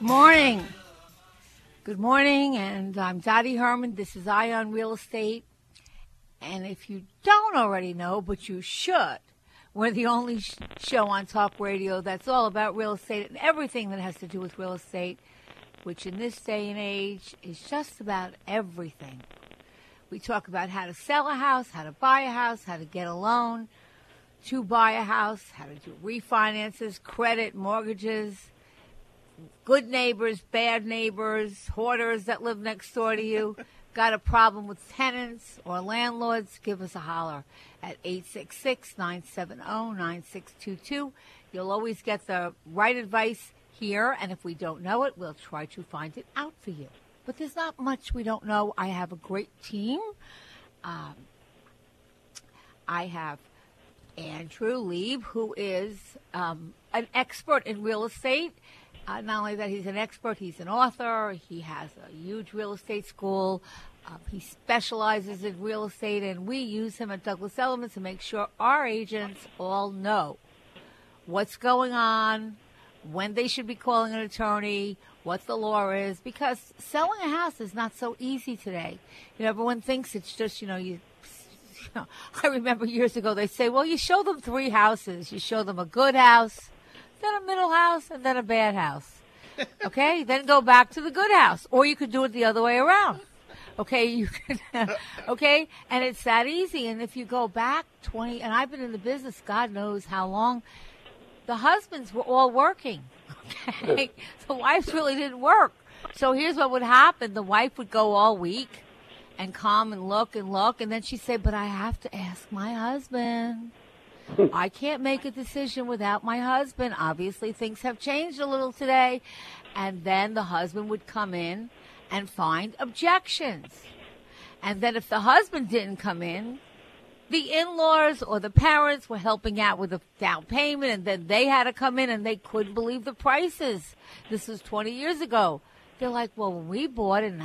Morning. Good morning, and I'm Dottie Herman. This is Eye on Real Estate. And if you don't already know, but you should, we're the only sh- show on talk radio that's all about real estate and everything that has to do with real estate, which in this day and age is just about everything. We talk about how to sell a house, how to buy a house, how to get a loan to buy a house, how to do refinances, credit, mortgages, good neighbors, bad neighbors, hoarders that live next door to you. Got a problem with tenants or landlords? Give us a holler at 866 970 9622. You'll always get the right advice here, and if we don't know it, we'll try to find it out for you. But there's not much we don't know. I have a great team. Um, I have Andrew Lieb, who is um, an expert in real estate. Uh, not only that, he's an expert, he's an author, he has a huge real estate school. Uh, he specializes in real estate, and we use him at Douglas Elliman to make sure our agents all know what's going on, when they should be calling an attorney, what the law is, because selling a house is not so easy today. You know, everyone thinks it's just, you know, you I remember years ago they say, well, you show them three houses. You show them a good house, then a middle house, and then a bad house. Okay, then go back to the good house, or you could do it the other way around. Okay, you can. okay, and it's that easy. And if you go back twenty, and I've been in the business, God knows how long. The husbands were all working. Okay, the wives really didn't work. So here's what would happen: the wife would go all week and come and look and look, and then she'd say, "But I have to ask my husband." Hmm. I can't make a decision without my husband. Obviously, things have changed a little today. And then the husband would come in and find objections. And then if the husband didn't come in, the in-laws or the parents were helping out with the down payment and then they had to come in and they couldn't believe the prices. This was 20 years ago. They're like, well, when we bought in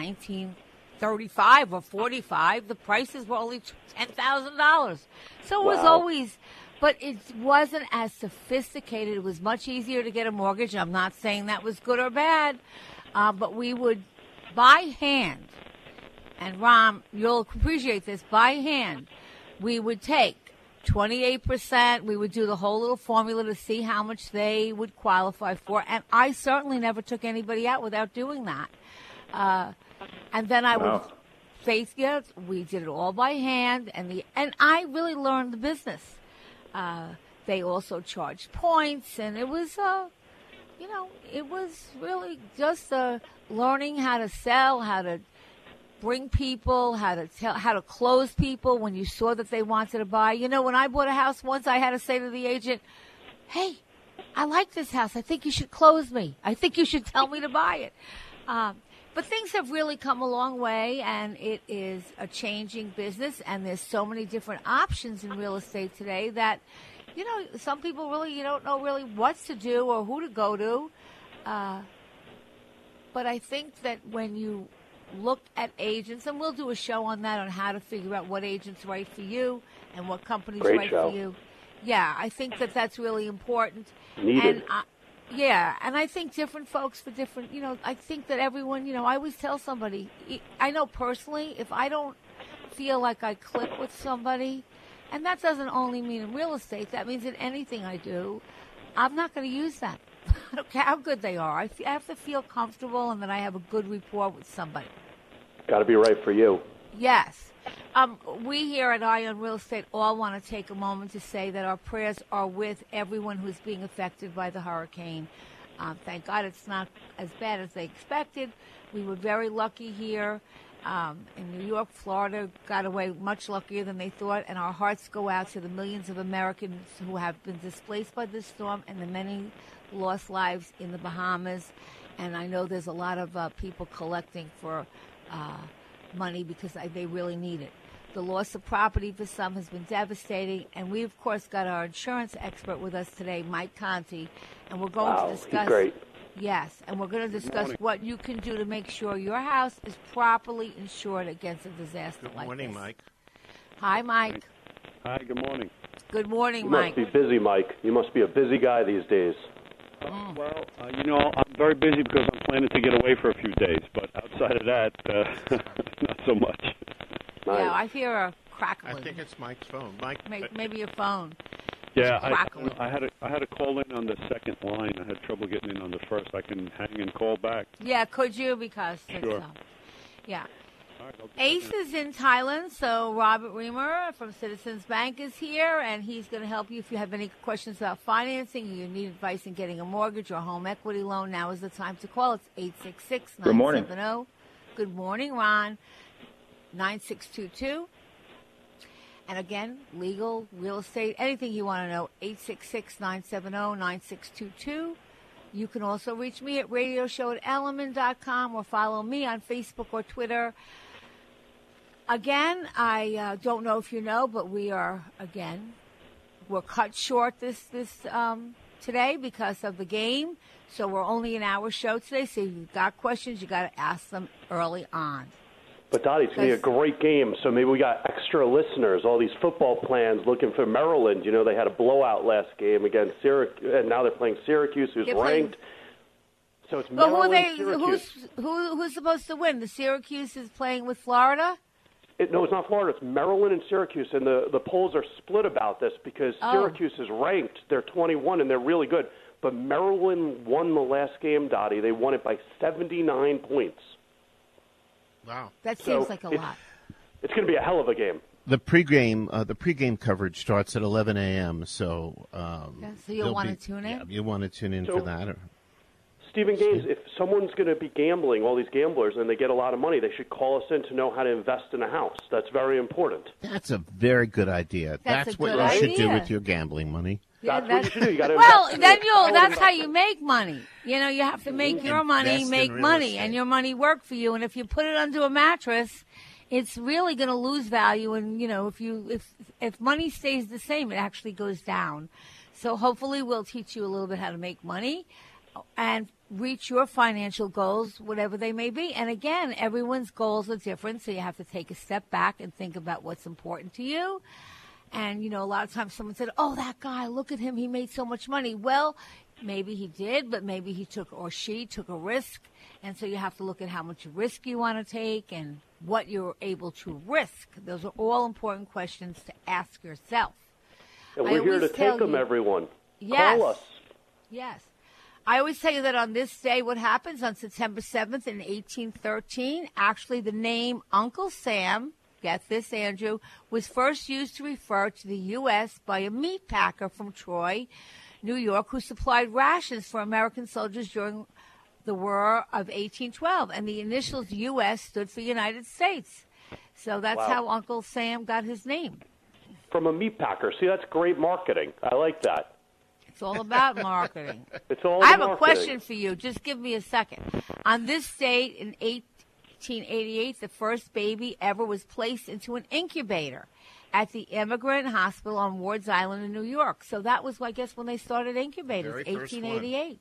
1935 or 45, the prices were only $10,000. So it was Wow. always, but it wasn't as sophisticated. It was much easier to get a mortgage. I'm not saying that was good or bad, uh, but we would by hand and Ron, you'll appreciate this by hand. We would take 28%. We would do the whole little formula to see how much they would qualify for. And I certainly never took anybody out without doing that. Uh, and then I would face, yeah, we did it all by hand. And the, and I really learned the business. Uh, they also charged points and it was, uh, you know, it was really just uh, learning how to sell, how to bring people, how to tell, how to close people when you saw that they wanted to buy. You know, when I bought a house once, I had to say to the agent, "Hey, I like this house. I think you should close me. I think you should tell me to buy it." Um, but things have really come a long way, and it is a changing business. And there's so many different options in real estate today that, you know, some people really you don't know really what to do or who to go to. Uh, but I think that when you look at agents, and we'll do a show on that on how to figure out what agents right for you and what companies Great right show. for you. Yeah, I think that that's really important. Needed. And I, yeah, and I think different folks for different. You know, I think that everyone. You know, I always tell somebody. I know personally, if I don't feel like I click with somebody, And that doesn't only mean in real estate, that means in anything I do. I'm not going to use that. I don't care how good they are. I have to feel comfortable and that I have a good rapport with somebody. Got to be right for you. Yes. Um, we here at Eye on Real Estate all want to take a moment to say that our prayers are with everyone who's being affected by the hurricane. Um, thank God it's not as bad as they expected. We were very lucky here. Um, in New York, Florida got away much luckier than they thought, and our hearts go out to the millions of Americans who have been displaced by this storm and the many lost lives in the Bahamas. And I know there's a lot of uh, people collecting for uh, money because I, they really need it. The loss of property for some has been devastating, and we, of course, got our insurance expert with us today, Mike Conti, and we're going Wow, to he's discuss. great. Yes, and we're going to discuss what you can do to make sure your house is properly insured against a disaster Good like morning, this. Good morning, Mike. Hi, Mike. Hi, good morning. Good morning, You Mike. must be busy, Mike. You must be a busy guy these days. Well, uh, you know, I'm very busy because I'm planning to get away for a few days, but outside of that, uh, not so much. Nice. Yeah, I hear a crackling. I think it's Mike's phone. Mike, May- uh, Maybe your phone. Yeah, I, crackling. I had a, I had to call in on the second line. I had trouble getting in on the first. I can hang and call back. Yeah, could you? Because it's, Sure. uh, yeah. All right, Ace is in Thailand, so Robert Reamer from Citizens Bank is here, and he's going to help you if you have any questions about financing, you need advice in getting a mortgage or home equity loan. Now is the time to call. It's eight six six nine seven zero. Good morning, Ron. Nine six two two. And again, legal, real estate, anything you want to know, 866-970-9622. You can also reach me at radioshow at elliman.com or follow me on Facebook or Twitter. Again, I uh, don't know if you know, but we are, again, we're cut short this, this um, today because of the game. So we're only an hour show today. So if you've got questions, you got to ask them early on. But Dottie, it's going to be a great game. So maybe we got extra listeners. All these football plans looking for Maryland. You know, they had a blowout last game against Syracuse, and now they're playing Syracuse, who's playing- ranked. So it's But who Maryland, they? Syracuse. Who's who, who's supposed to win? The Syracuse is playing with Florida. It, no, it's not Florida. It's Maryland and Syracuse, and the the polls are split about this because Oh. Syracuse is ranked. They're 21 and they're really good. But Maryland won the last game, Dottie. They won it by 79 points. Wow. That So seems like a it's- lot. It's going to be a hell of a game. The pregame, uh, the pregame coverage starts at 11 a.m. So, um, Yeah, so you'll there'll wanna tune in? Yeah, you want to tune in So- for that. Or, Stephen Gaines, if someone's going to be gambling, all these gamblers, and they get a lot of money, they should call us in to know how to invest in a house. That's very important. that's a very good idea. That's a what good you should do with your gambling money. Yeah, That's what you should do. You gotta well, then you'll. That's how you make money. You know, you have to make your money make money, estate. and your money work for you. And if you put it under a mattress, it's really going to lose value. And you know, if you if if money stays the same, it actually goes down. So hopefully, we'll teach you a little bit how to make money and reach your financial goals, whatever they may be. And again, everyone's goals are different, so you have to take a step back and think about what's important to you. And, you know, a lot of times someone said, Oh, that guy, look at him. He made so much money. Well, maybe he did, but maybe he took or she took a risk. And so you have to look at how much risk you want to take and what you're able to risk. Those are all important questions to ask yourself. And we're here to take them, you- everyone. Yes. Call us. Yes. I always tell you that on this day, what happens on September 7th in 1813, actually the name Uncle Sam, get this, Andrew, was first used to refer to the U.S. by a meat packer from Troy, New York, who supplied rations for American soldiers during the War of 1812. And the initials U.S. stood for United States. So that's Wow. how Uncle Sam got his name. From a meat packer. See, that's great marketing. I like that. It's all about marketing. It's all I have a question for you. Just give me a second. On this date in 1888, the first baby ever was placed into an incubator at the Immigrant Hospital on Ward's Island in New York. So that was, I guess, when they started incubators, Very first one. 1888.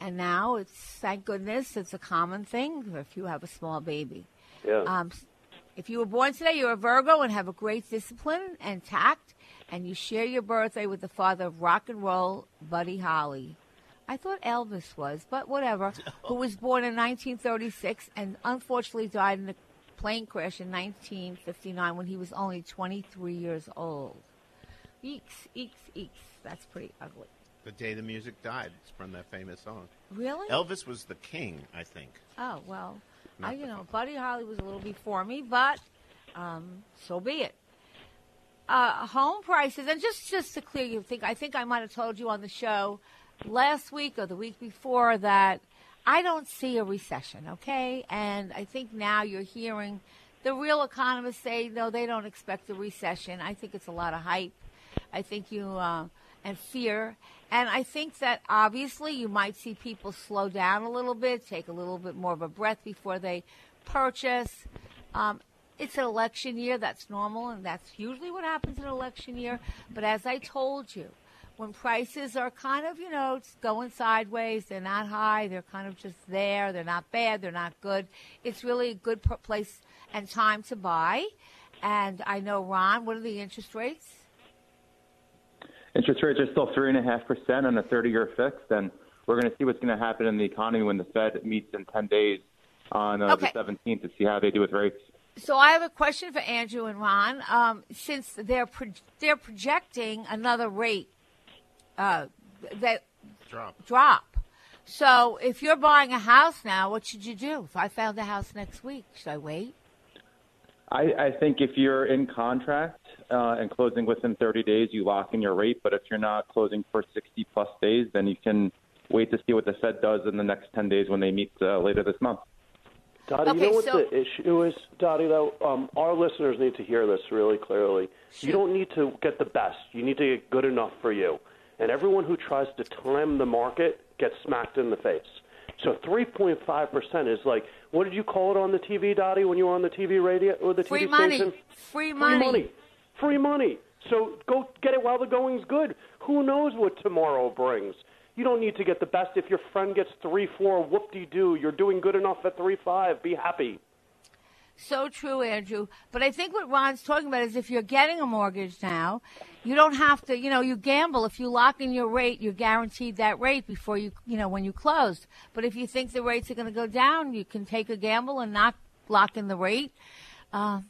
And now it's, thank goodness, it's a common thing if you have a small baby. Yeah. Um, if you were born today, you're a Virgo and have a great discipline and tact, and you share your birthday with the father of rock and roll, Buddy Holly. I thought Elvis was, but whatever. Who was born in 1936 and unfortunately died in a plane crash in 1959 when he was only 23 years old. Eeks, eeks, eeks. That's pretty ugly. The day the music died. It's from that famous song. Really? Elvis was the king, I think. Oh well, I, you know, Buddy Holly was a little before me, but um, so be it. Uh, home prices, and just just to clear you, think I think I might have told you on the show last week or the week before that I don't see a recession. Okay, and I think now you're hearing the real economists say no, they don't expect a recession. I think it's a lot of hype. I think you uh, and fear. And I think that obviously you might see people slow down a little bit, take a little bit more of a breath before they purchase. Um, it's an election year, that's normal, and that's usually what happens in an election year. But as I told you, when prices are kind of, you know, going sideways, they're not high, they're kind of just there, they're not bad, they're not good, it's really a good place and time to buy. And I know, Ron, what are the interest rates? Interest rates are still three and a half percent on a 30-year fixed, and we're going to see what's going to happen in the economy when the Fed meets in 10 days on uh, Okay. the 17th to see how they do with rates. So I have a question for Andrew and Ron. Um, since they're pro- they're projecting another rate uh, that Drop. drop, so if you're buying a house now, what should you do? If I found a house next week, should I wait? I, I think if you're in contract uh, and closing within 30 days, you lock in your rate. But if you're not closing for 60 plus days, then you can wait to see what the Fed does in the next 10 days when they meet uh, later this month. Dottie, Okay, you know what so- the issue is, Dottie, though? Um, our listeners need to hear this really clearly. You don't need to get the best. You need to get good enough for you. And everyone who tries to time the market gets smacked in the face. So 3.5% is like, what did you call it on the TV, Dottie, when you were on the TV radio or the Free TV money. station? Free money. Free money. Free money. So go get it while the going's good. Who knows what tomorrow brings? You don't need to get the best. If your friend gets three, four, whoop de doo. You're doing good enough at three, five. Be happy. So true, Andrew. But I think what Ron's talking about is if you're getting a mortgage now, you don't have to, you know, you gamble. If you lock in your rate, you're guaranteed that rate before you, you know, when you close. But if you think the rates are going to go down, you can take a gamble and not lock in the rate. Uh,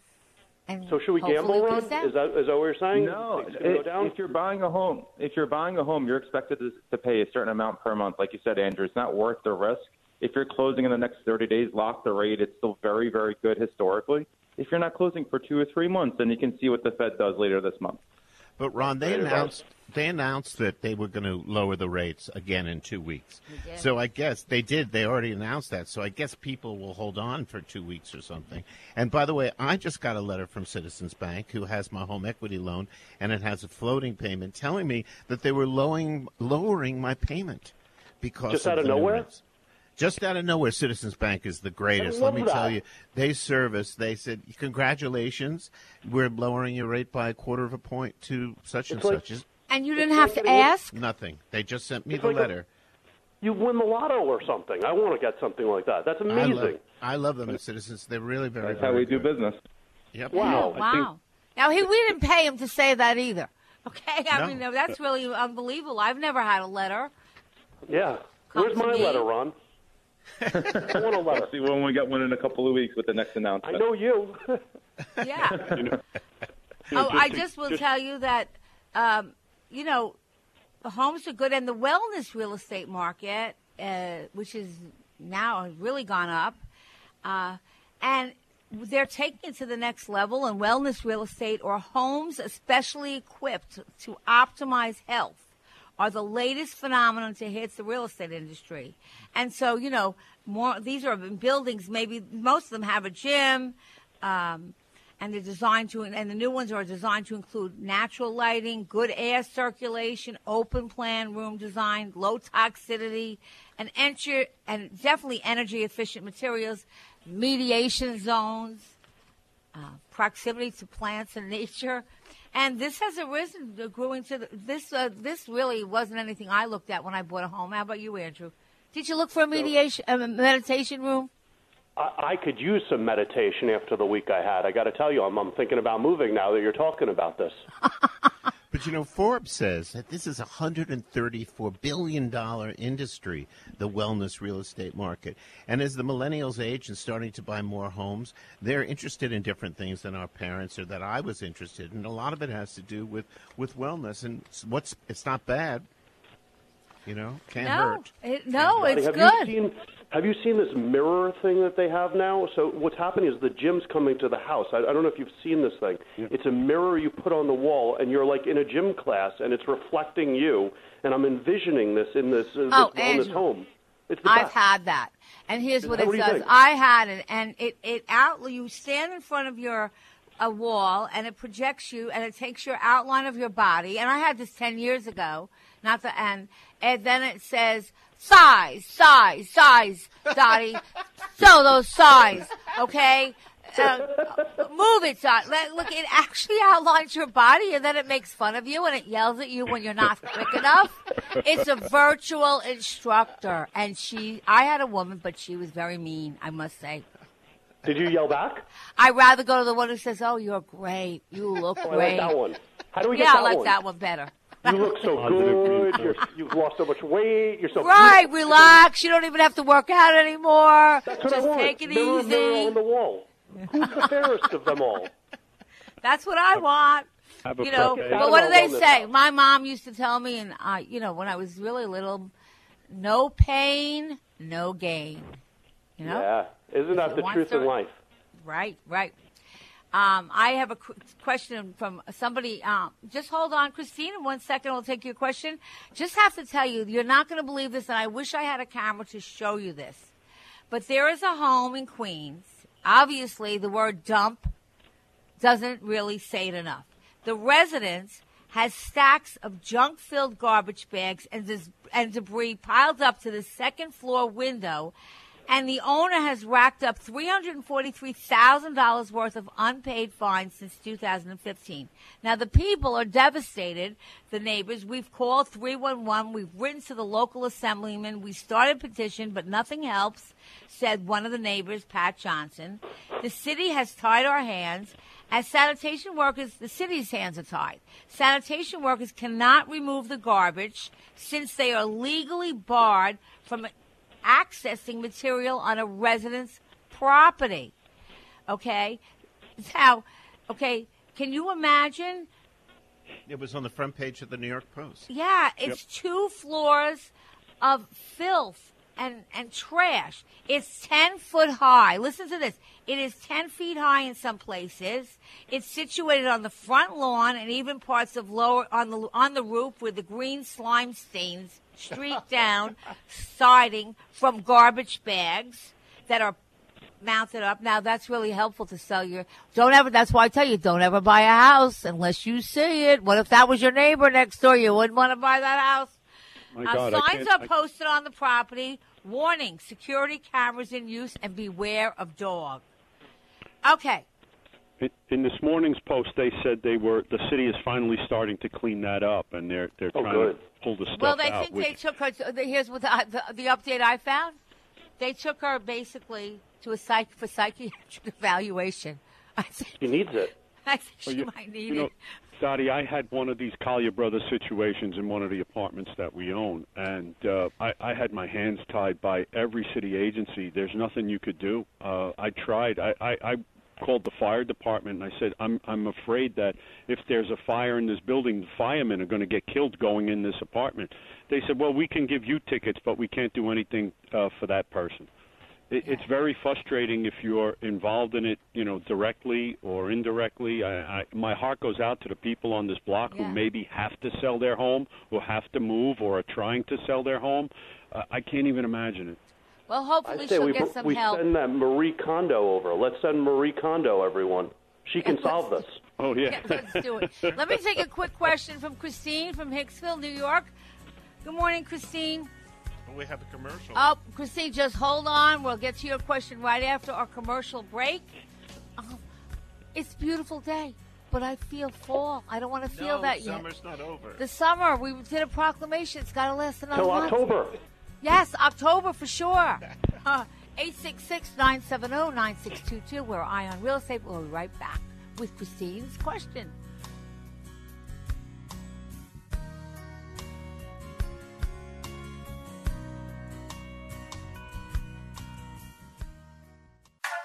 and So should we gamble, it Ron? Is that is that what you're saying? No, It's gonna go if, down? if you're buying a home, if you're buying a home, you're expected to, to pay a certain amount per month. Like you said, Andrew, it's not worth the risk. If you're closing in the next 30 days, lock the rate. It's still very, very good historically. If you're not closing for two or three months, then you can see what the Fed does later this month. But Ron, they Right, right. announced they announced that they were going to lower the rates again in two weeks. So I guess they did. They already announced that. So I guess people will hold on for two weeks or something. And by the way, I just got a letter from Citizens Bank, who has my home equity loan, and it has a floating payment, telling me that they were lowering lowering my payment because Just out of the new nowhere? rates. Just out of nowhere, Citizens Bank is the greatest. Let me love tell you, they service. They said, "Congratulations, we're lowering your rate by a quarter of a point to such and like- such." And you didn't have to ask. nothing. They just sent me It's the like a- letter. You win the lotto or something. I want to get something like that. That's I amazing. love, I love them as citizens. They're really very. That's how very we do business. Yep. Wow. Oh, I think- wow. Now he, we didn't pay him to say that either. Okay, I No. mean that's really unbelievable. I've never had a letter. Yeah. Come Where's my me. letter, Ron? I want a letter. See when we get one in a couple of weeks with the next announcement. I know you. Yeah. You know, Oh, just I just will just- tell you that, um, you know, the homes are good, and the wellness real estate market, uh, which is now really gone up, uh, and they're taking it to the next level. And wellness real estate or homes especially equipped to optimize health are the latest phenomenon to hit the real estate industry. And so, you know, more these are buildings. Maybe most of them have a gym. Um, and they're designed to, and the new ones are designed to include natural lighting, good air circulation, open plan room design, low toxicity, and enter, and definitely energy efficient materials, mediation zones, uh, proximity to plants and nature. And this has arisen, grew into the, this. Uh, this really wasn't anything I looked at when I bought a home. How about you, Andrew? Did you look for a mediation, a meditation room? I, I could use some meditation after the week I had. I got to tell you, I'm, I'm thinking about moving now that you're talking about this. But you know, Forbes says that this is a $134 billion industry, the wellness real estate market. And as the millennials age and starting to buy more homes, they're interested in different things than our parents or that I was interested in. A lot of it has to do with, with wellness. And what's it's not bad. You know, can't no, hurt. It, no, it's have good. You seen, have you seen this mirror thing that they have now? So what's happening is the gym's coming to the house. I, I don't know if you've seen this thing. It's a mirror you put on the wall, and you're like in a gym class, and it's reflecting you. And I'm envisioning this in this, uh, Oh, this wellness Andrew. home. It's the I've best. had that, and here's what What it do does. think? I had it, and it it out. You stand in front of your a wall, and it projects you, and it takes your outline of your body. And I had this ten years ago, not the and and then it says size, size, size, Dottie. Show those size, okay. Uh, move it, Dot. Let, look, it actually outlines your body, and then it makes fun of you, and it yells at you when you're not quick enough. It's a virtual instructor, and she. I had a woman, but she was very mean. I must say. Did you yell back? I'd rather go to the one who says, "Oh, you're great. You look Oh, I like great." that one. How do we yeah, get that I like one? that one better. You look so good. You're, you've lost so much weight. You're so Right, beautiful. relax. You don't even have to work out anymore. That's what Just I want. take it mirror, easy. mirror on the wall. Who's the fairest of them all? That's what I want. Have You know, perfect- but what do they say? house. My mom used to tell me, and I, you know, when I was really little, no pain, no gain. You know, Yeah. Isn't that the truth to- in life? right, right. Um, I have a qu- question from somebody. Um, just hold on, Christine. In one second, I'll take your question. Just have to tell you, you're not going to believe this, and I wish I had a camera to show you this. But there is a home in Queens. Obviously, the word dump doesn't really say it enough. The residence has stacks of junk filled garbage bags and, des- and debris piled up to the second floor window. And the owner has racked up $343,000 worth of unpaid fines since 2015. Now, the people are devastated, the neighbors. We've called 311. We've written to the local assemblyman. We started a petition, but nothing helps, said one of the neighbors, Pat Johnson. The city has tied our hands. As sanitation workers, the city's hands are tied. Sanitation workers cannot remove the garbage since they are legally barred from accessing material on a resident's property. Okay? Now, okay, can you imagine? It was on the front page of the New York Post. Yeah, it's two floors of filth and, and trash. It's 10 foot high. Listen to this. It is 10 feet high in some places. It's situated on the front lawn and even parts of lower on the on the roof with the green slime stains streaked down siding from garbage bags that are mounted up. Now that's really helpful to sell your. Don't ever. That's why I tell you, don't ever buy a house unless you see it. What if that was your neighbor next door? You wouldn't want to buy that house. My Uh, God, I signs can't- are I- posted on the property. Warning: security cameras in use, and beware of dog. Okay. In, in this morning's post, they said they were the city is finally starting to clean that up, and they're they're Oh, trying good. to pull the stuff Well, they out. think which- they took her. To, here's what the, the, the update I found. They took her basically to a psych for psychiatric evaluation. I think, she needs it. I think Well, she you, might need you know, it. Dottie, I had one of these Collyer Brothers situations in one of the apartments that we own, and uh, I, I had my hands tied by every city agency. There's nothing you could do. Uh, I tried. I, I, I called the fire department and I said, I'm, I'm afraid that if there's a fire in this building, the firemen are going to get killed going in this apartment. They said, Well, we can give you tickets, but we can't do anything uh, for that person. It, it's very frustrating if you're involved in it, you know, directly or indirectly. I, I, my heart goes out to the people on this block Yeah. who maybe have to sell their home, or have to move, or are trying to sell their home. Uh, I can't even imagine it. Well, hopefully she'll we get some we help. send that Marie Kondo over. Let's send Marie Kondo, everyone. She can solve this. Oh yeah. Yeah, let's do it. Let me take a quick question from Christine from Hicksville, New York. Good morning, Christine. Oh, we have a commercial. Oh, Christine, just hold on. We'll get to your question right after our commercial break. Oh, it's a beautiful day, but I feel fall. I don't want to feel no, that yet. summer's not over. The summer, we did a proclamation. It's got to last another Till month. October. Yes, October for sure. Uh, 866-970-9622. We're Eye on Real Estate. We'll be right back with Christine's question.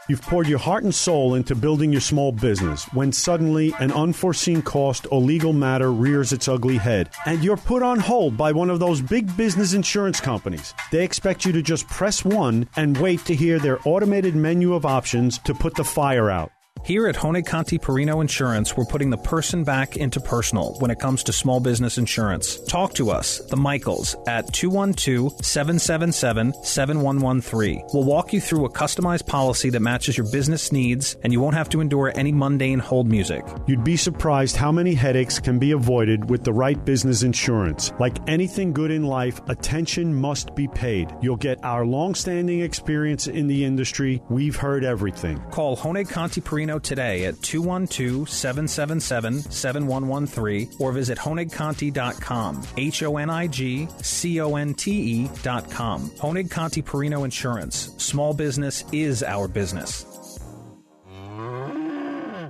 You've poured your heart and soul into building your small business when suddenly an unforeseen cost or legal matter rears its ugly head, and you're put on hold by one of those big business insurance companies. They expect you to just press one and wait to hear their automated menu of options to put the fire out. Here at Honig Conti Perino Insurance, we're putting the person back into personal when it comes to small business insurance. Talk to us, the Michaels, at 212 777 7113. We'll walk you through a customized policy that matches your business needs, and you won't have to endure any mundane hold music. You'd be surprised how many headaches can be avoided with the right business insurance. Like anything good in life, attention must be paid. You'll get our long standing experience in the industry. We've heard everything. Call Honig Conti Perino today at 212 777 7113 or visit honigconti.com. H O N I G C O N T E.com. Honig Conti Perino Insurance. Small business is our business.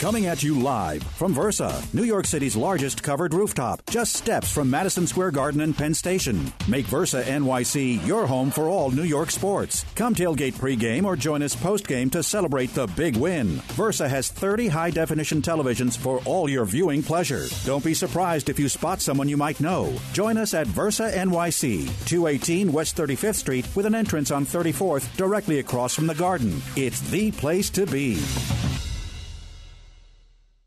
Coming at you live from Versa, New York City's largest covered rooftop, just steps from Madison Square Garden and Penn Station. Make Versa NYC your home for all New York sports. Come tailgate pregame or join us postgame to celebrate the big win. Versa has 30 high definition televisions for all your viewing pleasure. Don't be surprised if you spot someone you might know. Join us at Versa NYC, 218 West 35th Street, with an entrance on 34th directly across from the garden. It's the place to be.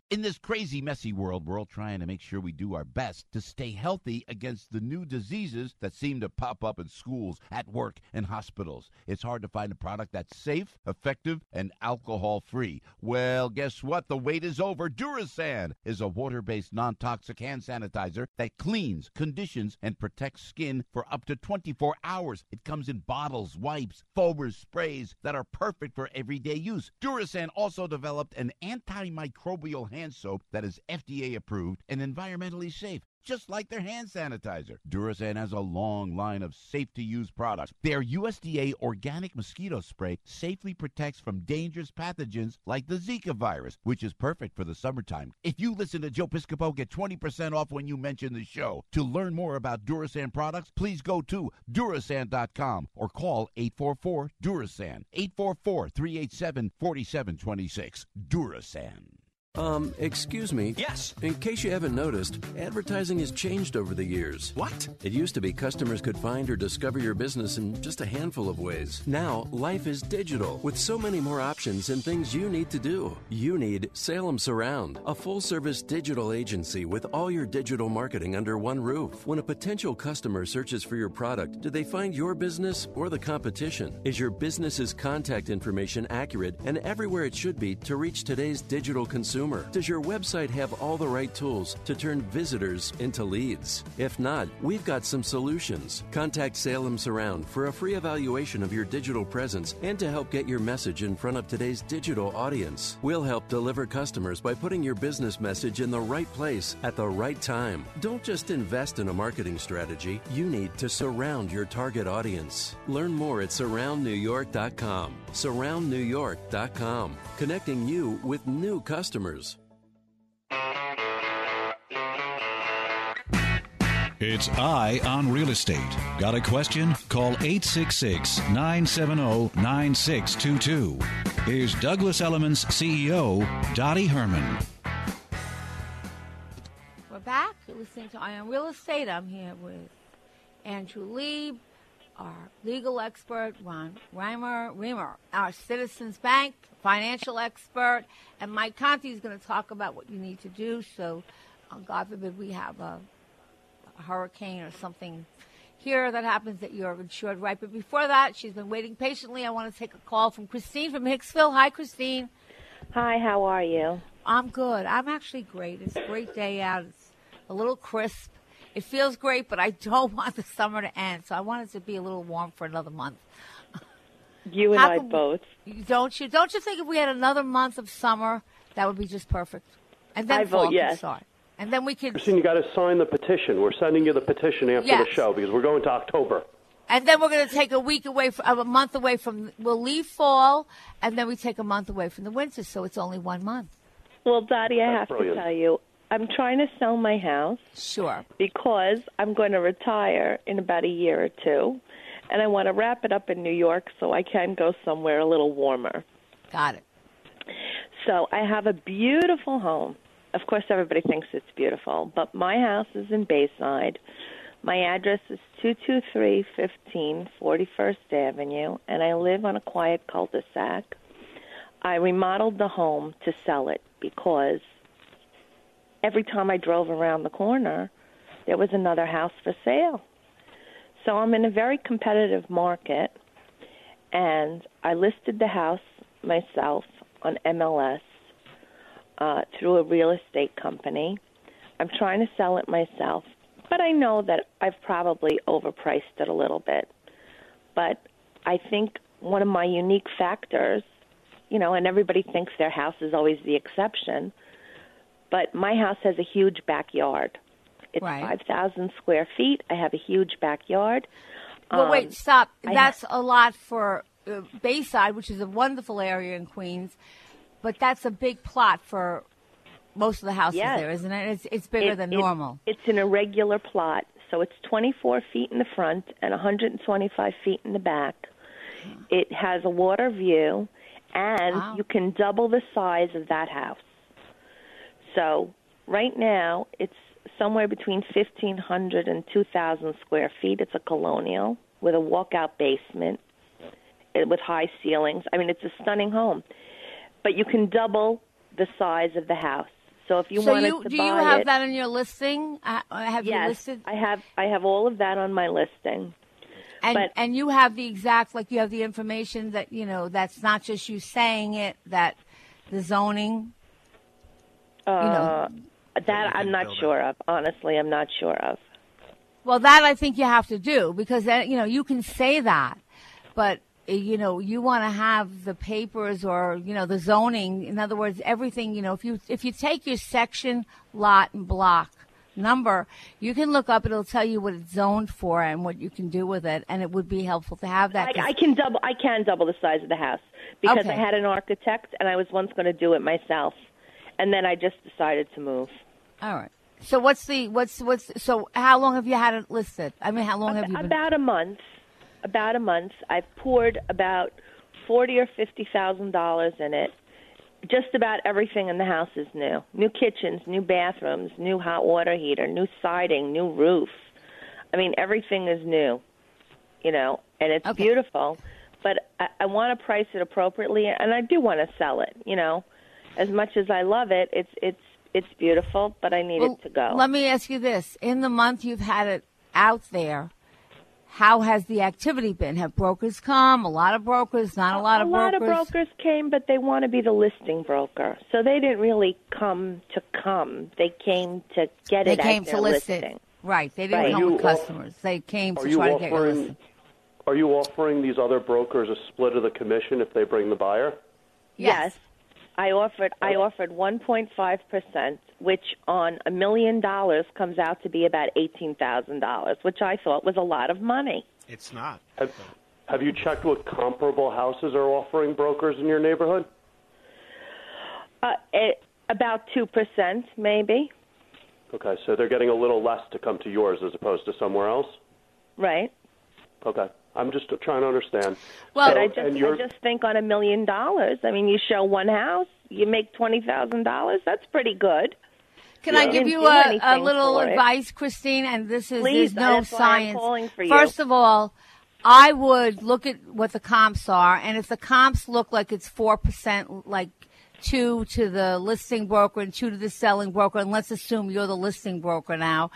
In this crazy, messy world, we're all trying to make sure we do our best to stay healthy against the new diseases that seem to pop up in schools, at work, and hospitals. It's hard to find a product that's safe, effective, and alcohol free. Well, guess what? The wait is over. Durisan is a water based, non toxic hand sanitizer that cleans, conditions, and protects skin for up to 24 hours. It comes in bottles, wipes, foamers, sprays that are perfect for everyday use. Durisan also developed an antimicrobial hand soap that is FDA approved and environmentally safe just like their hand sanitizer. Durisan has a long line of safe to use products. Their USDA organic mosquito spray safely protects from dangerous pathogens like the Zika virus, which is perfect for the summertime. If you listen to Joe Piscopo, get 20% off when you mention the show. To learn more about Durisan products, please go to durisan.com or call 844 Durisan 844 387 4726. Durisan. Um, excuse me. Yes. In case you haven't noticed, advertising has changed over the years. What? It used to be customers could find or discover your business in just a handful of ways. Now, life is digital with so many more options and things you need to do. You need Salem Surround, a full service digital agency with all your digital marketing under one roof. When a potential customer searches for your product, do they find your business or the competition? Is your business's contact information accurate and everywhere it should be to reach today's digital consumer? Does your website have all the right tools to turn visitors into leads? If not, we've got some solutions. Contact Salem Surround for a free evaluation of your digital presence and to help get your message in front of today's digital audience. We'll help deliver customers by putting your business message in the right place at the right time. Don't just invest in a marketing strategy, you need to surround your target audience. Learn more at surroundnewyork.com. Surroundnewyork.com, connecting you with new customers. It's Eye on Real Estate. Got a question? Call 866 970 9622. Here's Douglas Elliman's CEO, Dottie Herman. We're back. You're listening to Eye on Real Estate. I'm here with Andrew Lieb, our legal expert, Ron Reimer, Reimer, our Citizens Bank financial expert, and Mike Conti is going to talk about what you need to do. So, uh, God forbid we have a, a hurricane or something here that happens that you're insured right. But before that, she's been waiting patiently. I want to take a call from Christine from Hicksville. Hi, Christine. Hi, how are you? I'm good. I'm actually great. It's a great day out. It's a little crisp. It feels great, but I don't want the summer to end. So I want it to be a little warm for another month. You and How I come- both. Don't you? Don't you think if we had another month of summer, that would be just perfect? And then I vote fall could yes. start. And then we could, Christine, you got to sign the petition. We're sending you the petition after Yes. the show because we're going to October. and then we're going to take a week away, from, a month away from. We'll leave fall, and then we take a month away from the winter, so it's only one month. Well, Dottie, I That's have brilliant. to tell you, I'm trying to sell my house. Sure. Because I'm going to retire in about a year or two, and I want to wrap it up in New York so I can go somewhere a little warmer. Got it. So I have a beautiful home. Of course, everybody thinks it's beautiful, but my house is in Bayside. My address is 22315 41st Avenue, and I live on a quiet cul-de-sac. I remodeled the home to sell it because every time I drove around the corner, there was another house for sale. So I'm in a very competitive market, and I listed the house myself on MLS uh, through a real estate company. I'm trying to sell it myself, but I know that I've probably overpriced it a little bit. But I think one of my unique factors, you know, and everybody thinks their house is always the exception, but my house has a huge backyard. It's Right. 5,000 square feet. I have a huge backyard. Well, Um, wait, stop. That's a lot for uh, Bayside, which is a wonderful area in Queens, but that's a big plot for most of the houses Yes. there, isn't it? It's, it's bigger It- than it- normal. It's an irregular plot, so it's 24 feet in the front and 125 feet in the back. It has a water view, and you can double the size of that house. So right now, it's somewhere between 1,500 and 2,000 square feet. It's a colonial with a walkout basement with high ceilings. I mean, it's a stunning home, but you can double the size of the house. So if you so wanted you, to do buy you have it, that in your listing? Uh, have you yes, listed? I have. I have all of that on my listing. And but- and you have the exact like you have the information that you know that's not just you saying it that the zoning. Uh, that I'm not sure of. Honestly, I'm not sure of. Well, that I think you have to do because that, you know you can say that, but uh, you know you want to have the papers or you know the zoning. In other words, everything. You know, if you if you take your section, lot, and block number, you can look up. It'll tell you what it's zoned for and what you can do with it, and it would be helpful to have that. 'cause- I, I can double. I can double the size of the house because Okay. I had an architect and I was once going to do it myself, and then I just decided to move. All right. So what's the what's what's so how long have you had it listed? I mean, how long have you been? About a month. About a month. I've poured about forty or fifty thousand dollars in it. Just about everything in the house is new. New kitchens, new bathrooms, new hot water heater, new siding, new roof. I mean, everything is new. You know, and it's beautiful. But I, I want to price it appropriately, and I do want to sell it. You know, as much as I love it, it's it's it's beautiful, but I need Well, it to go. Let me ask you this: In the month you've had it out there, how has the activity been? Have brokers come? A lot of brokers, not a lot of a lot of brokers came, but they want to be the listing broker, so they didn't really come to come. They came to get They it came as to their list listing. it. Right. They didn't Right. come with you customers. They came to you try to get your listing. Are you offering these other brokers a split of the commission if they bring the buyer? Yes. I offered I offered 1.5 percent, which on a million dollars comes out to be about eighteen thousand dollars, which I thought was a lot of money. It's not. Have, have you checked what comparable houses are offering brokers in your neighborhood? Uh, it, about two percent, maybe. Okay, so they're getting a little less to come to yours as opposed to somewhere else. Right. Okay, I'm just trying to understand. Well, So- I just and I just think on a million dollars. I mean, you show one house, you make twenty thousand dollars. That's pretty good. Can I give you a, a little for it. advice, Christine? And this is Please, no that's I'm science. calling for you. First of all, I would look at what the comps are, and if the comps look like it's four percent, like two to the listing broker and two to the selling broker, and let's assume you're the listing broker now.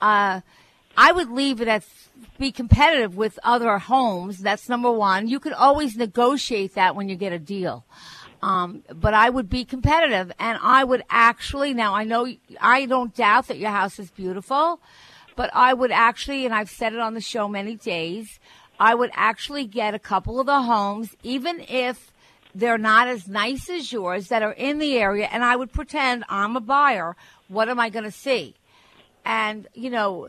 Uh, I would leave it at be competitive with other homes. That's number one. You could always negotiate that when you get a deal. Um, but I would be competitive and I would actually, now I know I don't doubt that your house is beautiful, but I would actually, and I've said it on the show many days, I would actually get a couple of the homes, even if they're not as nice as yours, that are in the area, and I would pretend I'm a buyer. What am I going to see? And, you know,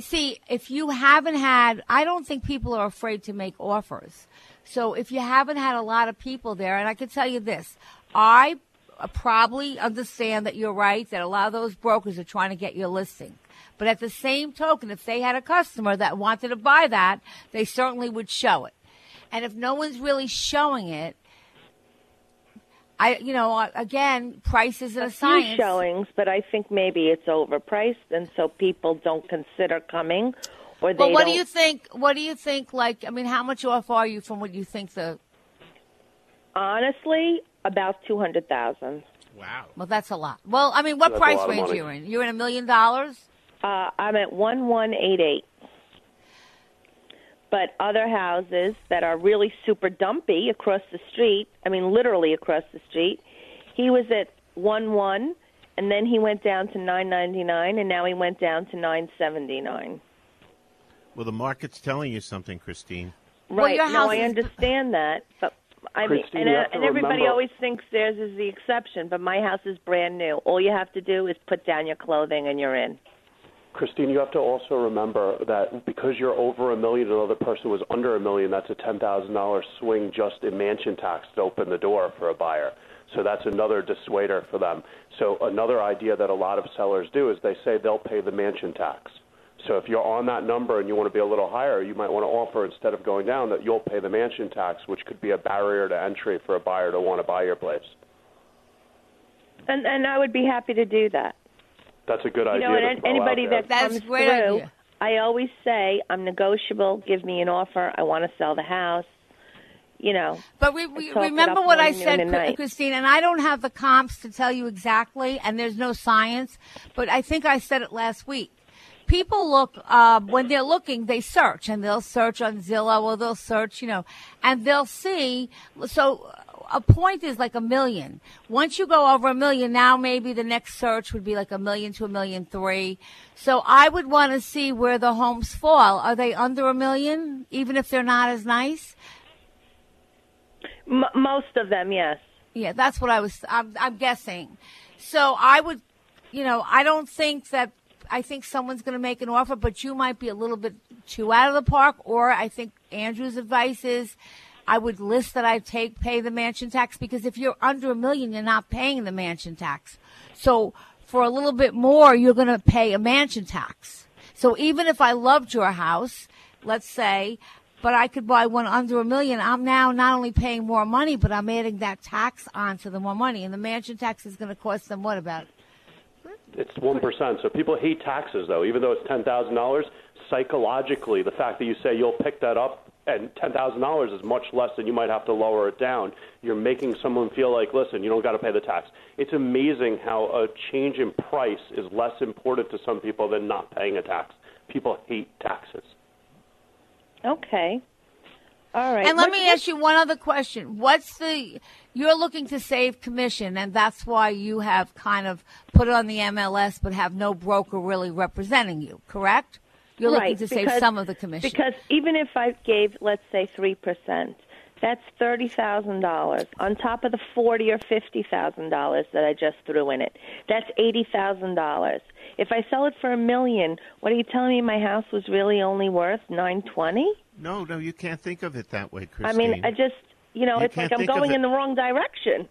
see, if you haven't had, I don't think people are afraid to make offers. So if you haven't had a lot of people there, and I can tell you this, I uh, probably understand that you're right, that a lot of those brokers are trying to get your listing. But at the same token, if they had a customer that wanted to buy that, they certainly would show it. And if no one's really showing it, I, you know, again, price isn't a, a few science. showings, but I think maybe it's overpriced, and so people don't consider coming, or they. But what don't... do you think? What do you think? Like, I mean, how much off are you from what you think the? Honestly, about two hundred thousand. Wow. Well, that's a lot. Well, I mean, what That's price lot of range are you in? You're in a million dollars. Uh, I'm at one one eight eight. But other houses that are really super dumpy across the street, I mean literally across the street, he was at one one and then he went down to nine ninety nine and now he went down to nine seventy nine. Well, the market's telling you something, Christine. Right. your no, I understand that, but I mean, Christine, and, you uh, have to and everybody remember- always thinks theirs is the exception, but my house is brand new. All you have to do is put down your clothing and you're in. Christine, you have to also remember that because you're over a million, another person was under a million. That's a ten thousand dollars swing just in mansion tax to open the door for a buyer. So that's another dissuader for them. So another idea that a lot of sellers do is they say they'll pay the mansion tax. So if you're on that number and you want to be a little higher, you might want to offer instead of going down that you'll pay the mansion tax, which could be a barrier to entry for a buyer to want to buy your place. And and I would be happy to do that. That's a good you idea. know, to and throw anybody out there. that comes through, I always say I'm negotiable. Give me an offer. I want to sell the house. You know, But we, we remember what I said, and. Christine, and I don't have the comps to tell you exactly, and there's no science, but I think I said it last week. People look uh, when they're looking, they search, and they'll search on Zillow or they'll search, you know, and they'll see. So a point is like a million. Once you go over a million, now maybe the next search would be like a million to a million three. So I would want to see where the homes fall. Are they under a million, even if they're not as nice? M- most of them, yes. Yeah, that's what I was. I'm, I'm guessing. So I would, you know, I don't think that. I think someone's going to make an offer, but you might be a little bit too out of the park. Or I think Andrew's advice is, I would list that I take pay the mansion tax because if you're under a million, you're not paying the mansion tax. So for a little bit more, you're going to pay a mansion tax. So even if I loved your house, let's say, but I could buy one under a million, I'm now not only paying more money, but I'm adding that tax onto the more money. And the mansion tax is going to cost them what about? It's one percent. So people hate taxes, though, even though it's ten thousand dollars. Psychologically, the fact that you say you'll pick that up and ten thousand dollars is much less than you might have to lower it down. You're making someone feel like, listen, you don't got to pay the tax. It's amazing how a change in price is less important to some people than not paying a tax. People hate taxes. Okay. All right. And let What- me ask you one other question. What's the, you're looking to save commission, and that's why you have kind of put it on the MLS but have no broker really representing you, correct? You're right, looking to save because- some of the commission. Because even if I gave, let's say, three percent, that's thirty thousand dollars on top of the forty or fifty thousand dollars that I just threw in it. That's eighty thousand dollars. If I sell it for a million, what are you telling me? My house was really only worth nine twenty? No, no, you can't think of it that way, Christine. I mean, I just, you know, You it's like I'm going it- in the wrong direction.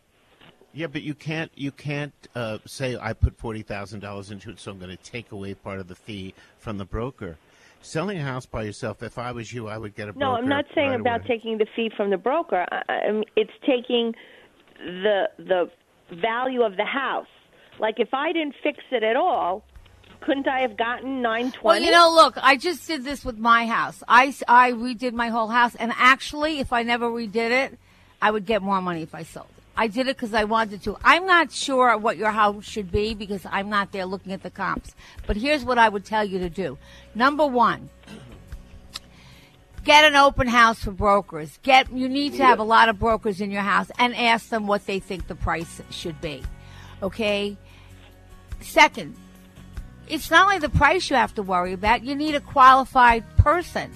Yeah, but you can't you can't uh, say I put forty thousand dollars into it, so I'm going to take away part of the fee from the broker. Selling a house by yourself, if I was you, I would get a broker. No, I'm not saying right about away. taking the fee from the broker. I, I mean, it's taking the the value of the house. Like if I didn't fix it at all, couldn't I have gotten nine Well, you know, look, I just did this with my house. I, I redid my whole house, and actually, if I never redid it, I would get more money if I sold it. I did it because I wanted to. I'm not sure what your house should be because I'm not there looking at the comps. But here's what I would tell you to do. Number one, get an open house for brokers. Get you need to have a lot of brokers in your house and ask them what they think the price should be. Okay? Second, it's not only the price you have to worry about, you need a qualified person.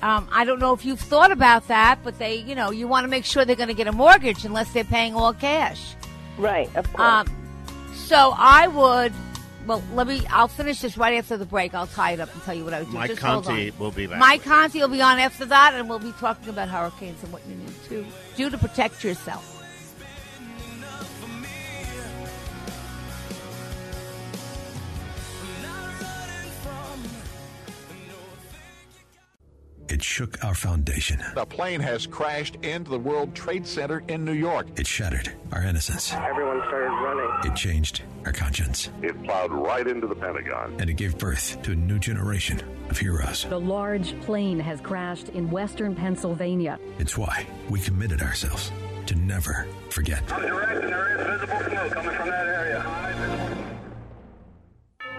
Um, I don't know if you've thought about that, but they, you know, you want to make sure they're going to get a mortgage unless they're paying all cash. Right, of course. Um, so I would. Well, let me. I'll finish this right after the break. I'll tie it up and tell you what I would do. Mike Just hold Conti on. will be back. Mike Conti will be on after that, and we'll be talking about hurricanes and what you need to do to protect yourself. Shook our foundation. A plane has crashed into the World Trade Center in New York. It shattered our innocence. Everyone started running. It changed our conscience. It plowed right into the Pentagon. And it gave birth to a new generation of heroes. The large plane has crashed in western Pennsylvania. It's why we committed ourselves to never forget.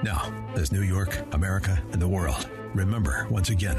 Now, as New York, America, and the world remember once again,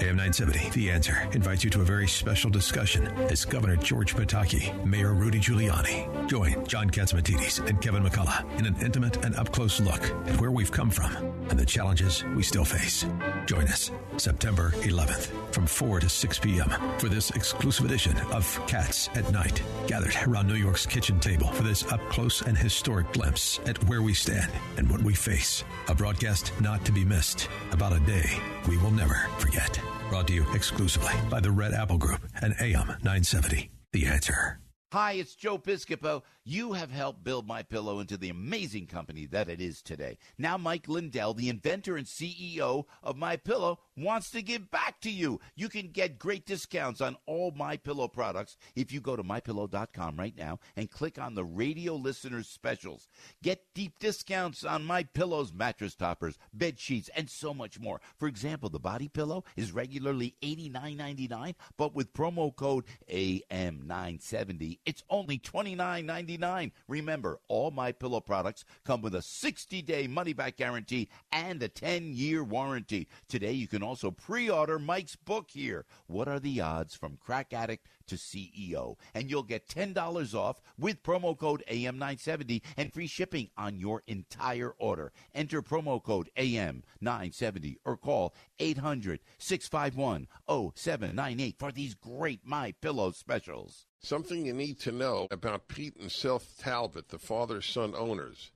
AM 970, The Answer, invites you to a very special discussion as Governor George Pataki, Mayor Rudy Giuliani, join John Catsimatidis and Kevin McCullough in an intimate and up-close look at where we've come from and the challenges we still face. Join us September 11th from 4 to 6 p.m. for this exclusive edition of Cats at Night, gathered around New York's kitchen table for this up-close and historic glimpse at where we stand and what we face. A broadcast not to be missed about a day we will never forget. Brought to you exclusively by the Red Apple Group and AM 970. The answer. Hi, it's Joe Piscopo. You have helped build My Pillow into the amazing company that it is today. Now Mike Lindell, the inventor and CEO of My Pillow, wants to give back to you. You can get great discounts on all My Pillow products if you go to mypillow.com right now and click on the radio listeners specials. Get deep discounts on My Pillow's mattress toppers, bed sheets, and so much more. For example, the body pillow is regularly $89.99, but with promo code AM970, it's only $29.99. Remember, all My Pillow products come with a 60-day money-back guarantee and a 10-year warranty. Today, you can also pre-order Mike's book here. What are the odds from crack addict to CEO? And you'll get $10 off with promo code AM970 and free shipping on your entire order. Enter promo code AM970 or call 800-651-0798 for these great My Pillow specials. Something you need to know about Pete and Seth Talbot, the father son owners.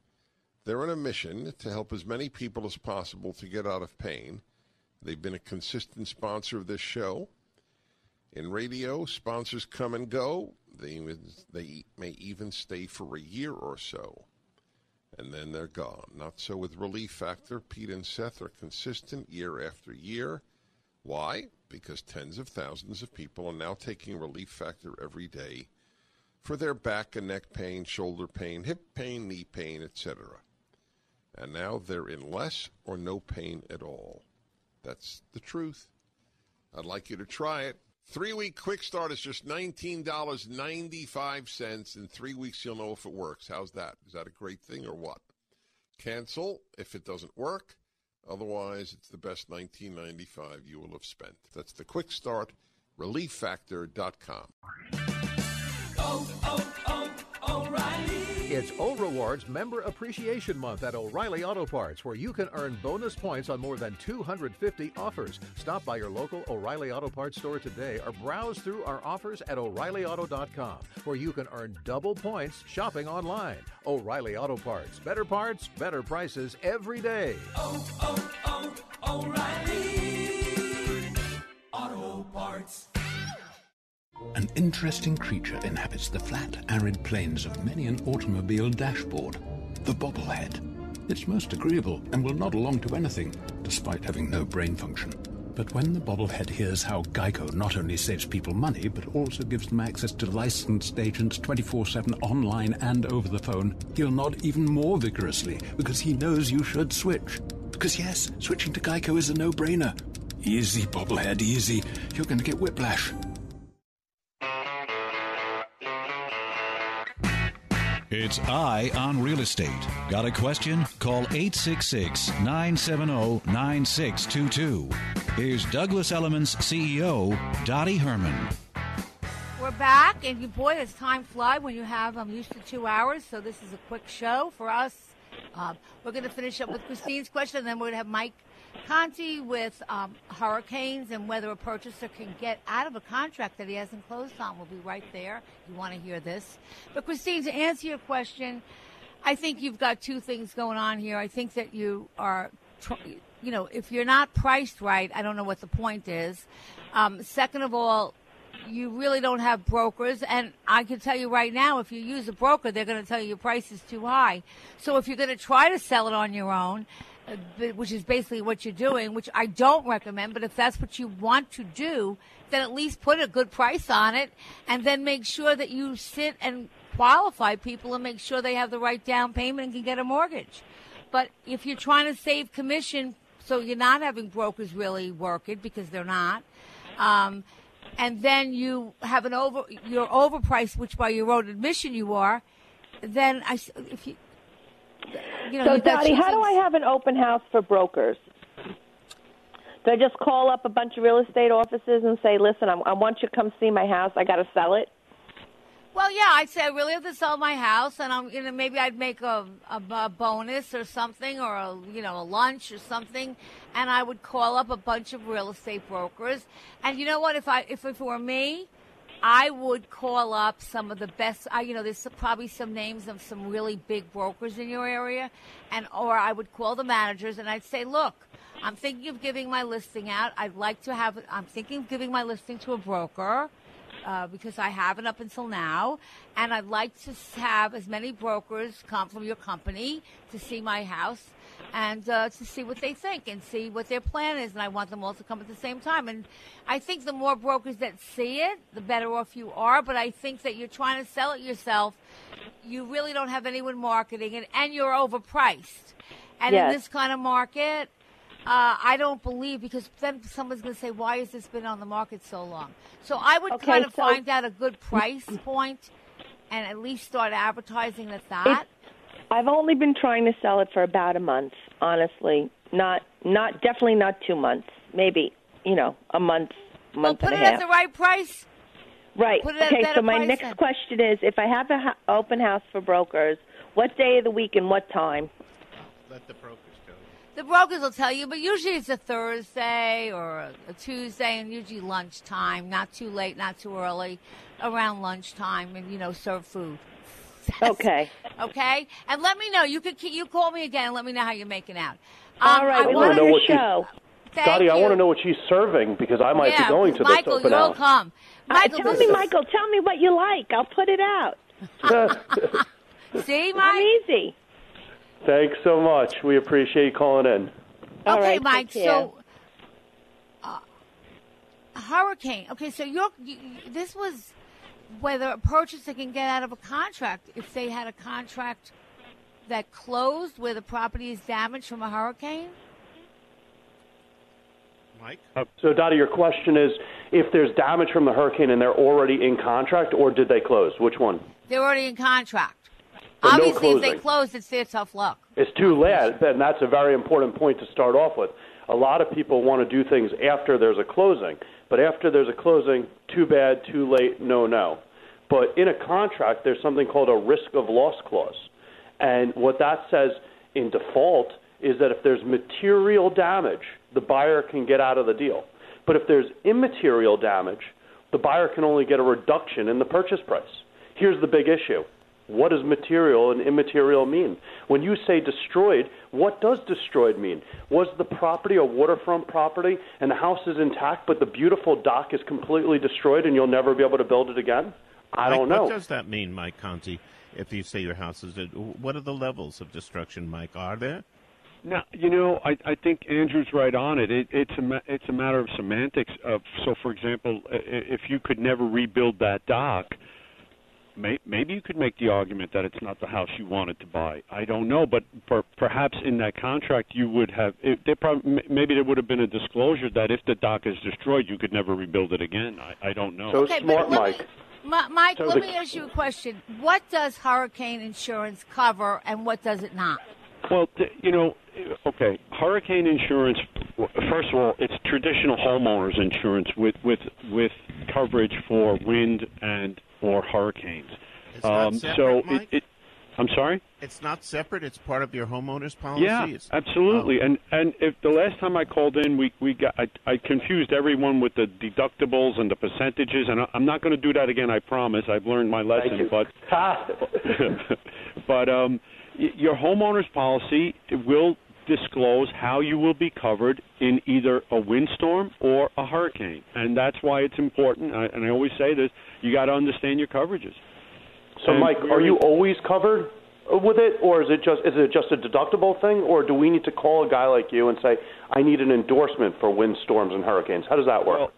They're on a mission to help as many people as possible to get out of pain. They've been a consistent sponsor of this show. In radio, sponsors come and go. They, they may even stay for a year or so, and then they're gone. Not so with Relief Factor. Pete and Seth are consistent year after year. Why? Because tens of thousands of people are now taking Relief Factor every day for their back and neck pain, shoulder pain, hip pain, knee pain, etc. And now they're in less or no pain at all. That's the truth. I'd like you to try it. Three week quick start is just $19.95. In three weeks, you'll know if it works. How's that? Is that a great thing or what? Cancel if it doesn't work. Otherwise, it's the best 1995 you will have spent. That's the quick start, relieffactor.com. Oh, oh, O'Reilly. It's O Rewards Member Appreciation Month at O'Reilly Auto Parts, where you can earn bonus points on more than 250 offers. Stop by your local O'Reilly Auto Parts store today or browse through our offers at O'ReillyAuto.com, where you can earn double points shopping online. O'Reilly Auto Parts. Better parts, better prices every day. Oh, oh, oh, O'Reilly. Auto Parts. An interesting creature inhabits the flat, arid plains of many an automobile dashboard the bobblehead. It's most agreeable and will nod along to anything, despite having no brain function. But when the bobblehead hears how Geico not only saves people money, but also gives them access to licensed agents 24 7 online and over the phone, he'll nod even more vigorously because he knows you should switch. Because, yes, switching to Geico is a no brainer. Easy, bobblehead, easy. You're going to get whiplash. It's Eye on Real Estate. Got a question? Call 866 970 9622. Here's Douglas Elliman's CEO, Dottie Herman. We're back, and you, boy, does time fly when you have, I'm used to two hours, so this is a quick show for us. Uh, we're going to finish up with Christine's question, and then we're going to have Mike Conti, with um, hurricanes and whether a purchaser can get out of a contract that he hasn't closed on, will be right there. You want to hear this. But, Christine, to answer your question, I think you've got two things going on here. I think that you are, you know, if you're not priced right, I don't know what the point is. Um, second of all, you really don't have brokers. And I can tell you right now, if you use a broker, they're going to tell you your price is too high. So if you're going to try to sell it on your own, which is basically what you're doing, which I don't recommend, but if that's what you want to do, then at least put a good price on it and then make sure that you sit and qualify people and make sure they have the right down payment and can get a mortgage. But if you're trying to save commission, so you're not having brokers really work it because they're not, um, and then you have an over you're overpriced, which by your own admission you are, then I, if you you know so, you've Dottie, how do I have an open house for brokers? Do I just call up a bunch of real estate offices and say, "Listen, I'm, I want you to come see my house. I got to sell it." Well, yeah, I'd say I really have to sell my house, and I'm you know maybe I'd make a, a, a bonus or something, or a you know a lunch or something, and I would call up a bunch of real estate brokers. And you know what? If I if, if it were me, I would call up some of the best. I, you know, there's probably some names of some really big brokers in your area, and or I would call the managers and I'd say, look, I'm thinking of giving my listing out. I'd like to have. I'm thinking of giving my listing to a broker uh, because I haven't up until now, and I'd like to have as many brokers come from your company to see my house and uh, to see what they think and see what their plan is. And I want them all to come at the same time. And I think the more brokers that see it, the better off you are. But I think that you're trying to sell it yourself. You really don't have anyone marketing it, and you're overpriced. And Yes. in this kind of market, uh, I don't believe because then someone's going to say, "Why has this been on the market so long?" So I would Okay, kind of so- find out a good price point and at least start advertising at that. I've only been trying to sell it for about a month, honestly. Not, not definitely not two months. Maybe you know a month, month Put and it a at the right price. Right. Put it okay. better So my price next then. question is: If I have an ho- open house for brokers, what day of the week and what time? Let the brokers go. The brokers will tell you, but usually it's a Thursday or a, a Tuesday, and usually lunchtime. Not too late, not too early, around lunchtime, and you know, serve food. Okay. Okay, and let me know. You could you call me again and let me know how you're making out. All Um, right. I well, wanna- know what you- show. Thank Dottie, I want to know what she's serving because I might yeah, be going to Michael, this open you'll house. come. Uh, Michael, tell me, Michael. Tell me what you like. I'll put it out. See, Mike. I'm easy. Thanks so much. We appreciate you calling in. All okay, right, Mike. So, uh, hurricane. Okay, so you're, you, you- this was whether a purchaser can get out of a contract if they had a contract that closed where the property is damaged from a hurricane. Mike? Uh, so, Dottie, your question is if there's damage from the hurricane and they're already in contract, or did they close? Which one? They're already in contract. So no Obviously, if they closing. closed, it's their tough luck. It's too late, and that's a very important point to start off with. A lot of people want to do things after there's a closing, but after there's a closing, too bad, too late, no, no. But in a contract, there's something called a risk of loss clause. And what that says in default is that if there's material damage, the buyer can get out of the deal. But if there's immaterial damage, the buyer can only get a reduction in the purchase price. Here's the big issue. What does material and immaterial mean? When you say destroyed, what does destroyed mean? Was the property a waterfront property and the house is intact, but the beautiful dock is completely destroyed and you'll never be able to build it again? I don't know. What does that mean, Mike Conti? If you say your house is, what are the levels of destruction, Mike? Are there? No, you know, I, I think Andrew's right on it. it it's a ma- it's a matter of semantics. Of so, for example, i- i- if you could never rebuild that dock, may, maybe you could make the argument that it's not the house you wanted to buy. I don't know, but per, perhaps in that contract you would have. It, there probably, maybe there would have been a disclosure that if the dock is destroyed, you could never rebuild it again. I, I don't know. okay, but let Me, Mi- Mike, So let the- me ask you a question. What does hurricane insurance cover, and what does it not? Well, th- you know, okay, hurricane insurance. w- First of all, it's traditional homeowners insurance with with with coverage for wind and or hurricanes. It's not Um, separate, so Mike? it, it I'm sorry. It's not separate. It's part of your homeowner's policy. Yeah, It's- absolutely. And and if the last time I called in, we we got I, I confused everyone with the deductibles and the percentages, and I, I'm not going to do that again. I promise. I've learned my lesson. you. But but um, y- your homeowner's policy will disclose how you will be covered in either a windstorm or a hurricane, and that's why it's important. I, and I always say this: you got to understand your coverages. So, And Mike, are you always covered with it, or is it just is it just a deductible thing, or do we need to call a guy like you and say, I need an endorsement for windstorms and hurricanes? How does that work? Well,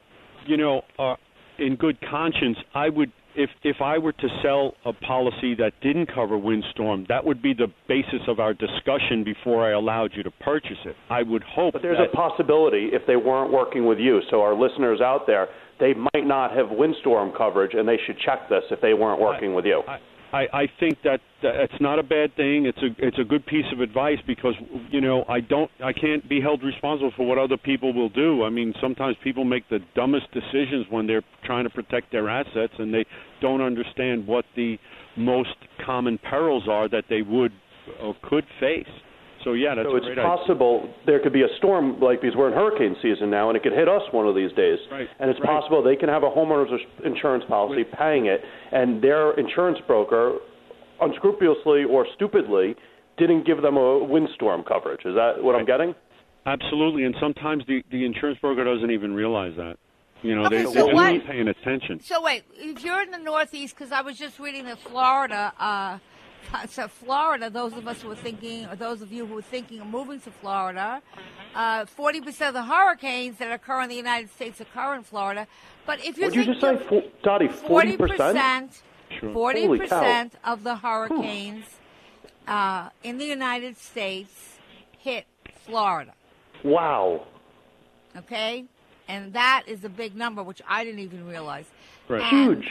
you know, uh, in good conscience, I would if if I were to sell a policy that didn't cover windstorm, that would be the basis of our discussion before I allowed you to purchase it. I would hope But there's that a possibility if they weren't working with you. So our listeners out there, they might not have windstorm coverage, and they should check this if they weren't working with you. I, I I think that, it's not a bad thing. It's a it's a good piece of advice because you know I don't I can't be held responsible for what other people will do. I mean sometimes people make the dumbest decisions when they're trying to protect their assets and they don't understand what the most common perils are that they would or could face. So yeah, that's so a it's great idea. possible there could be a storm like because we're in hurricane season now, and it could hit us one of these days. Right. And it's Right. possible they can have a homeowner's insurance policy paying it, and their insurance broker, unscrupulously or stupidly, didn't give them a windstorm coverage. Is that what I'm getting? Absolutely, and sometimes the the insurance broker doesn't even realize that. You know, Okay, they, so they're just what- not paying attention. So wait, if you're in the Northeast, because I was just reading that Florida, uh, so Florida, those of us who are thinking, or those of you who are thinking of moving to Florida, uh, forty percent of the hurricanes that occur in the United States occur in Florida. But if you're What did you just say, Dottie? Forty percent. forty percent of the hurricanes uh, in the United States hit Florida. Wow. Okay, and that is a big number, which I didn't even realize. Right. Huge.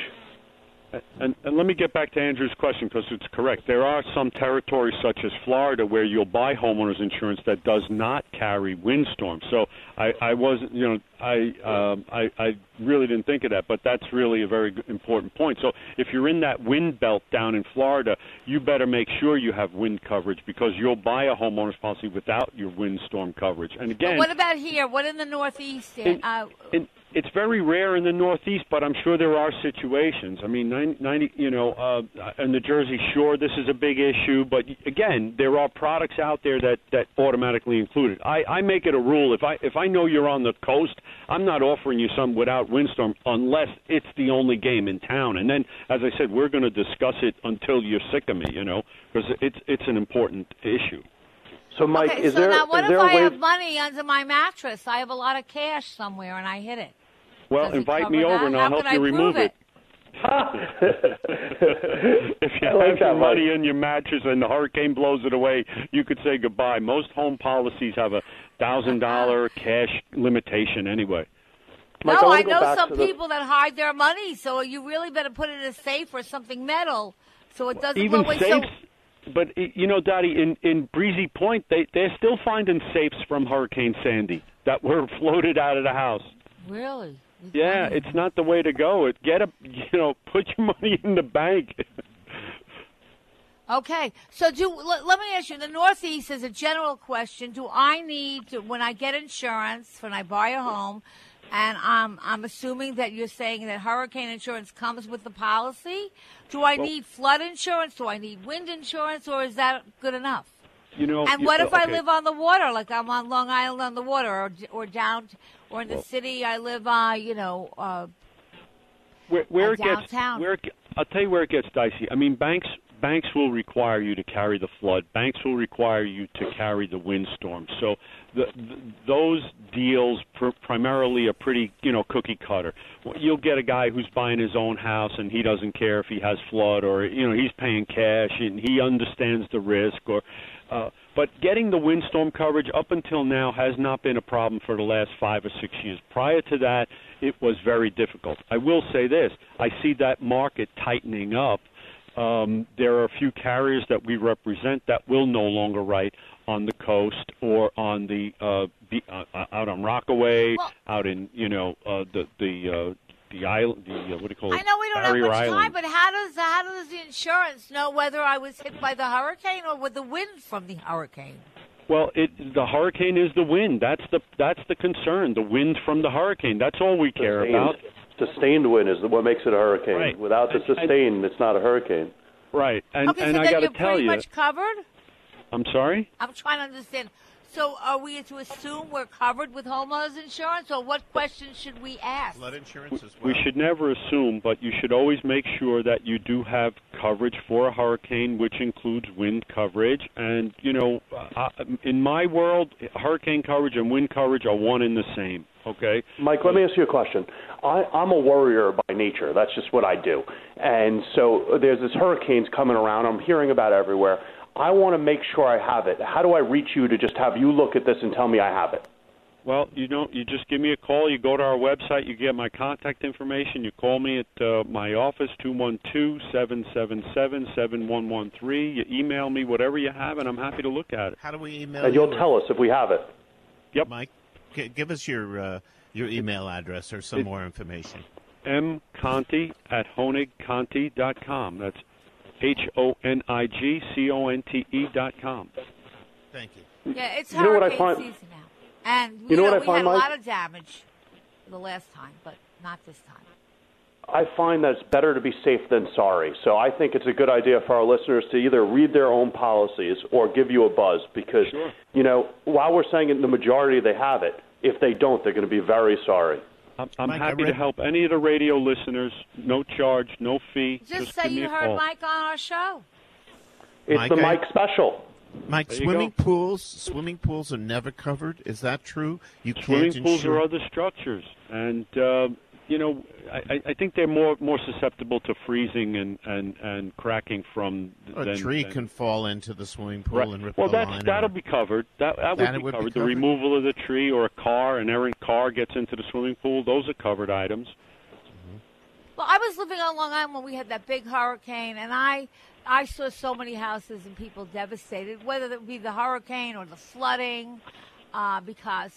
And, and let me get back to Andrew's question because it's correct. There are some territories such as Florida where you'll buy homeowners insurance that does not carry windstorm. So I, I wasn't, you know, I, um, I I really didn't think of that, but that's really a very important point. So if you're in that wind belt down in Florida, you better make sure you have wind coverage because you'll buy a homeowner's policy without your windstorm coverage. And But again, what about here? What in the Northeast? In- uh, in, it's very rare in the Northeast, but I'm sure there are situations. I mean, 90, 90 you know, uh, in the Jersey Shore, this is a big issue. But again, there are products out there that that automatically include it. I, I make it a rule if I if I know you're on the coast, I'm not offering you some without windstorm unless it's the only game in town. And then, as I said, we're going to discuss it until you're sick of me, you know, because it's it's an important issue. So, Mike, okay, is so there now what is if there a I way? have money under my mattress? I have a lot of cash somewhere and I hit it. Well, Does invite me over that? and I'll help you I remove prove it. if you I like have your money in your mattress and the hurricane blows it away, you could say goodbye. Most home policies have a thousand dollar cash limitation anyway. Mike, I no, wanna I know some to the- people that hide their money, so you really better put it in a safe or something metal, so it doesn't Even go away. safes, but you know, Dottie, in in Breezy Point, they they're still finding safes from Hurricane Sandy that were floated out of the house. Really, Yeah, it's not the way to go. It get a you know, put your money in the bank. Okay, so do let, let me ask you: the Northeast is a general question. Do I need to, when I get insurance when I buy a home, and I'm I'm assuming that you're saying that hurricane insurance comes with the policy? Do I Well- need flood insurance? Do I need wind insurance, or is that good enough? You know, And you- what if I live on the water, like I'm on Long Island on the water, or or down, or in the Well- city I live, uh, you know, uh, where, where it gets where it, I'll tell you where it gets dicey. I mean, banks banks will require you to carry the flood. Banks will require you to carry the windstorm. So the, the, those deals pr- primarily are pretty, you know, cookie cutter. You'll get a guy who's buying his own house and he doesn't care if he has flood or you know he's paying cash and he understands the risk or. Uh, but getting the windstorm coverage up until now has not been a problem for the last five or six years. Prior to that, it was very difficult. I will say this: I see that market tightening up. Um, there are a few carriers that we represent that will no longer write on the coast or on the uh, be, uh, uh, out on Rockaway, out in you know uh, the the uh, the island, the uh, what do you call it? I know we don't Barrier have much Island. time, but how does how does the insurance know whether I was hit by the hurricane or with the wind from the hurricane? Well, it the hurricane is the wind. That's the that's the concern. The wind from the hurricane. That's all we care Sustained- about. Sustained wind is what makes it a hurricane. Right. Without the And- and- sustained, it's not a hurricane. Right. And okay, and so I then got to you're tell pretty you, much covered. I'm sorry. I'm trying to understand. So, are we to assume we're covered with homeowners insurance, or what questions should we ask? Flood insurance as well. We should never assume, but you should always make sure that you do have coverage for a hurricane, which includes wind coverage. And you know, uh, in my world, hurricane coverage and wind coverage are one and the same. Okay. Mike, let me ask you a question. I, I'm a worrier by nature. That's just what I do. And so there's this hurricanes coming around. I'm hearing about it everywhere. I want to make sure I have it. How do I reach you to just have you look at this and tell me I have it? Well, you know, you just give me a call. You go to our website. You get my contact information. You call me at uh, my office two one two seven seven seven seven one one three. You email me whatever you have, and I'm happy to look at it. How do we email And you? you'll tell us if we have it. Yep. Mike, g- give us your uh, your email address or some more information. M Conti at honigconti.com. That's H O N I G C O N T E dot com. Thank you. Yeah, it's You know what I find- season now, and You know what I we find, had a lot of damage the last time, but not this time. I find that it's better to be safe than sorry. So I think it's a good idea for our listeners to either read their own policies or give you a buzz because, you know, while we're saying in the majority they have it, if they don't, they're going to be very sorry. I'm, I'm Mike, I happy to help any of the radio listeners. No charge, no fee. Just, Just say you heard call. Mike on our show. It's Mike, the I- Mike special. Mike, There swimming go. pools swimming pools are never covered. Is that true? You Swimming can't pools insure. are other structures, and uh, you know, I, I- I think they're more more susceptible to freezing and and, and cracking from. a than, tree than- can fall into the swimming pool Right. and rip Well, the that's line. that'll or- be covered. That that would, be, would be covered. The removal of the tree or a car, an errant car gets into the swimming pool. Those are covered items. Well, I was living on Long Island when we had that big hurricane, and I I saw so many houses and people devastated, whether it be the hurricane or the flooding, uh, because.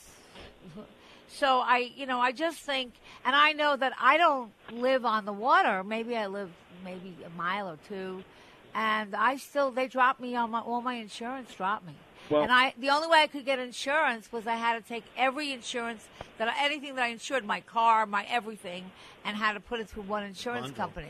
So I, you know, I just think, and I know that I don't live on the water. Maybe I live maybe a mile or two, and I still they dropped me on my all my insurance dropped me. Well- and I the only way I could get insurance was I had to take every insurance that I, anything that I insured, my car, my everything, and had to put it through one insurance company.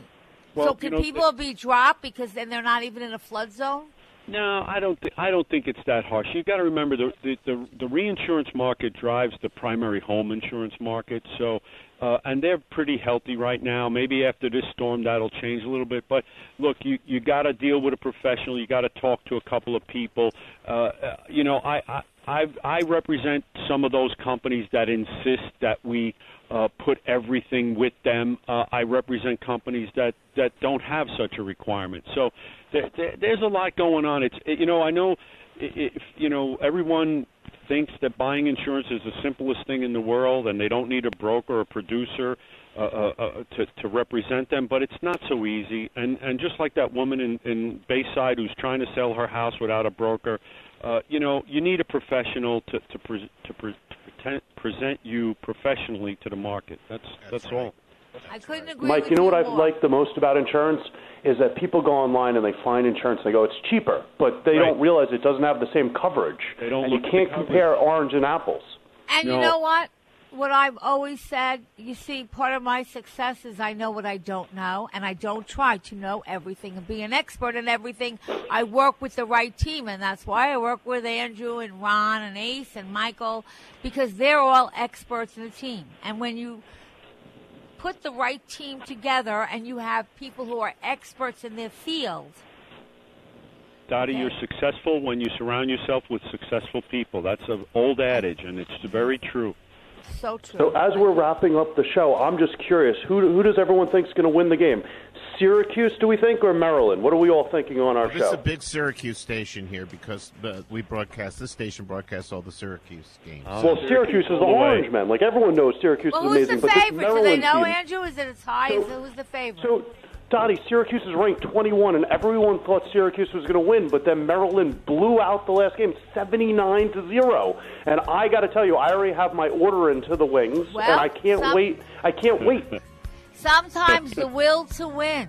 Well, so you can know, people be dropped because then they're not even in a flood zone? No, I don't. Th- I don't think it's that harsh. You've got to remember the, the the the reinsurance market drives the primary home insurance market. So, uh, and they're pretty healthy right now. Maybe after this storm that'll change a little bit. But look, you you got to deal with a professional. You got to talk to a couple of people. Uh, uh, you know, I I I I represent some of those companies that insist that we uh, put everything with them. Uh, I represent companies that that don't have such a requirement. So there, there, there's a lot going on. It's it, you know I know if you know everyone thinks that buying insurance is the simplest thing in the world and they don't need a broker or producer uh, uh, uh, to to represent them, but it's not so easy. And and just like that woman in in Bayside who's trying to sell her house without a broker, uh, you know you need a professional to to pre- to, pre- to pretend, present you professionally to the market. That's that's, all. I couldn't agree. Mike, with you know what I more. like the most about insurance is that people go online and they find insurance and they go, it's cheaper, but they Right. don't realize it doesn't have the same coverage. They don't and you look at can't compare orange and apples. And you know what? What I've always said, you see, part of my success is I know what I don't know, and I don't try to know everything and be an expert in everything. I work with the right team, and that's why I work with Andrew and Ron and Ace and Michael, because they're all experts in the team. And when you put the right team together and you have people who are experts in their field, Dottie, you're successful when you surround yourself with successful people. That's an old adage, and it's very true. So true. So as we're wrapping up the show, I'm just curious, who, who does everyone think is going to win the game? Syracuse, do we think, or Maryland? What are we all thinking on our This is a big Syracuse station here because uh, we broadcast this station broadcasts all the Syracuse games. well, Syracuse is the orange man. Like everyone knows Syracuse well, is who's amazing, the but this favorite? Do they Maryland know, team, Andrew? Is it a tie? Is it, who's the favorite? So, Dottie, Syracuse is ranked 21, and everyone thought Syracuse was going to win, but then Maryland blew out the last game, 79 to zero. And I got to tell you, I already have my order into the wings, Well, and I can't some- wait. I can't wait. sometimes the will to win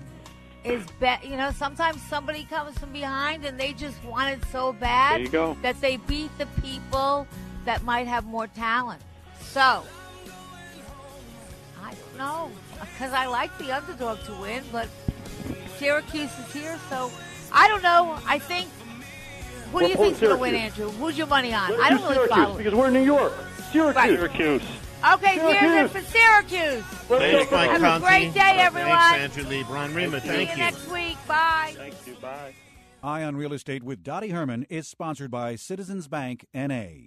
is bet. You know, sometimes somebody comes from behind and they just want it so bad There you go. that they beat the people that might have more talent. So, I don't know because I like the underdog to win, but Syracuse is here, so I don't know. I think. Who do We're you pulling think's going to win, Andrew? Who's your money on? Let's I do don't really Syracuse follow. because we're in New York. Syracuse. Right. Syracuse. Okay, here's it for Syracuse. Thanks, Mike Have a Conti. great day, everyone. Thanks, Andrew Lee. Brian Rima, See thank you See you. next week. Bye. Thank you. Bye. Eye on Real Estate with Dottie Herman is sponsored by Citizens Bank NA.